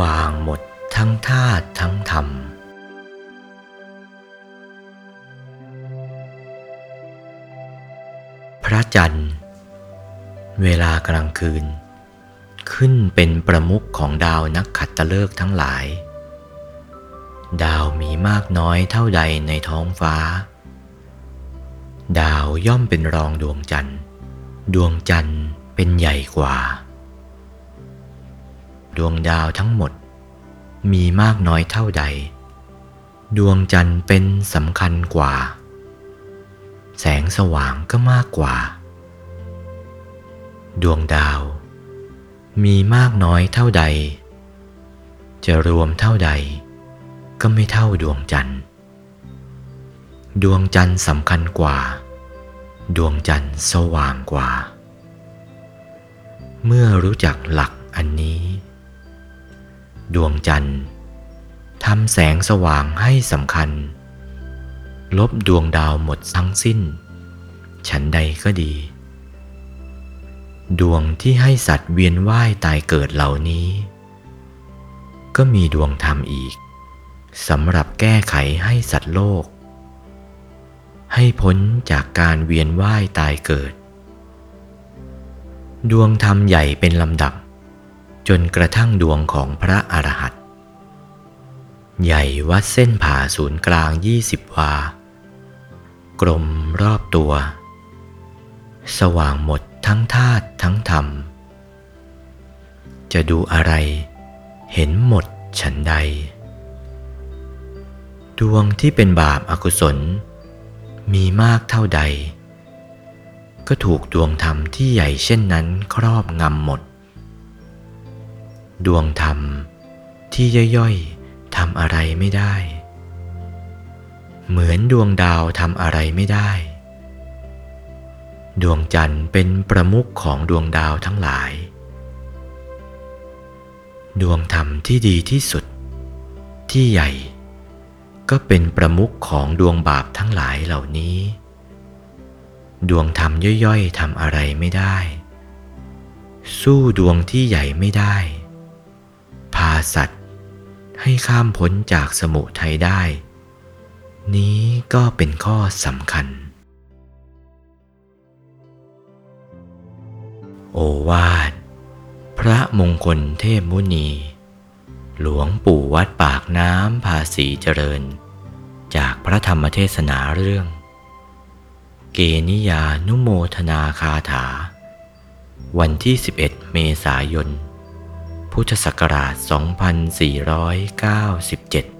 ว่างหมดทั้งธาตุทั้งธรรม พระจันทร์ เวลากลางคืน ขึ้นเป็นประมุขของดาวนักขัตฤกษ์ทั้งหลาย ดาวมีมากน้อยเท่าใดในท้องฟ้า ดาวย่อมเป็นรองดวงจันทร์ ดวงจันทร์เป็นใหญ่กว่า ดวงดาวทั้งหมด มีมากน้อยเท่าใด ดวงจันทร์เป็นสำคัญกว่า แสงสว่างก็มากกว่า ดวงดาว มีมากน้อยเท่าใด จะรวมเท่าใด ก็ไม่เท่าดวงจันทร์ ดวงจันทร์สำคัญกว่า ดวงจันทร์สว่างกว่า เมื่อรู้จักหลักอันนี้ ดวงจันทร์ทำแสงสว่างให้สำคัญ ลบดวงดาวหมดทั้งสิ้น ฉันใดก็ดี ดวงที่ให้สัตว์เวียนว่ายตายเกิดเหล่านี้ ก็มีดวงธรรมอีกสำหรับแก้ไขให้สัตว์โลก ให้พ้นจากการเวียนว่ายตายเกิด ดวงธรรมใหญ่เป็นลำดับ จนกระทั่งดวงของพระอรหันต์ใหญ่วัดเส้นผ่าศูนย์กลางยี่สิบวา กลมรอบตัว สว่างหมดทั้งธาตุทั้งธรรม จะดูอะไรเห็นหมดฉันใด ดวงที่เป็นบาปอากุศล มีมากเท่าใด ก็ถูกดวงธรรมที่ใหญ่เช่นนั้นครอบงำหมด ดวงธรรมที่ย่อยๆทำอะไรไม่ได้ เหมือนดวงดาวทำอะไรไม่ได้ ดวงจันทร์เป็นประมุขของดวงดาวทั้งหลาย ดวงธรรมที่ดีที่สุด ที่ใหญ่ ก็เป็นประมุขของดวงบาปทั้งหลายเหล่านี้ ดวงธรรมย่อยๆทำอะไรไม่ได้ สู้ดวงที่ใหญ่ไม่ได้าสัตว์ ให้ข้ามพ้นจากสมุทัยได้ นี้ก็เป็นข้อสำคัญ โอวาท พระมงคลเทพมุนี หลวงปู่วัดปากน้ำภาษีเจริญ จากพระธรรมเทศนาเรื่อง เกนิยานุโมทนาคาถา วันที่ 11 เมษายน พุทธศักราช 2497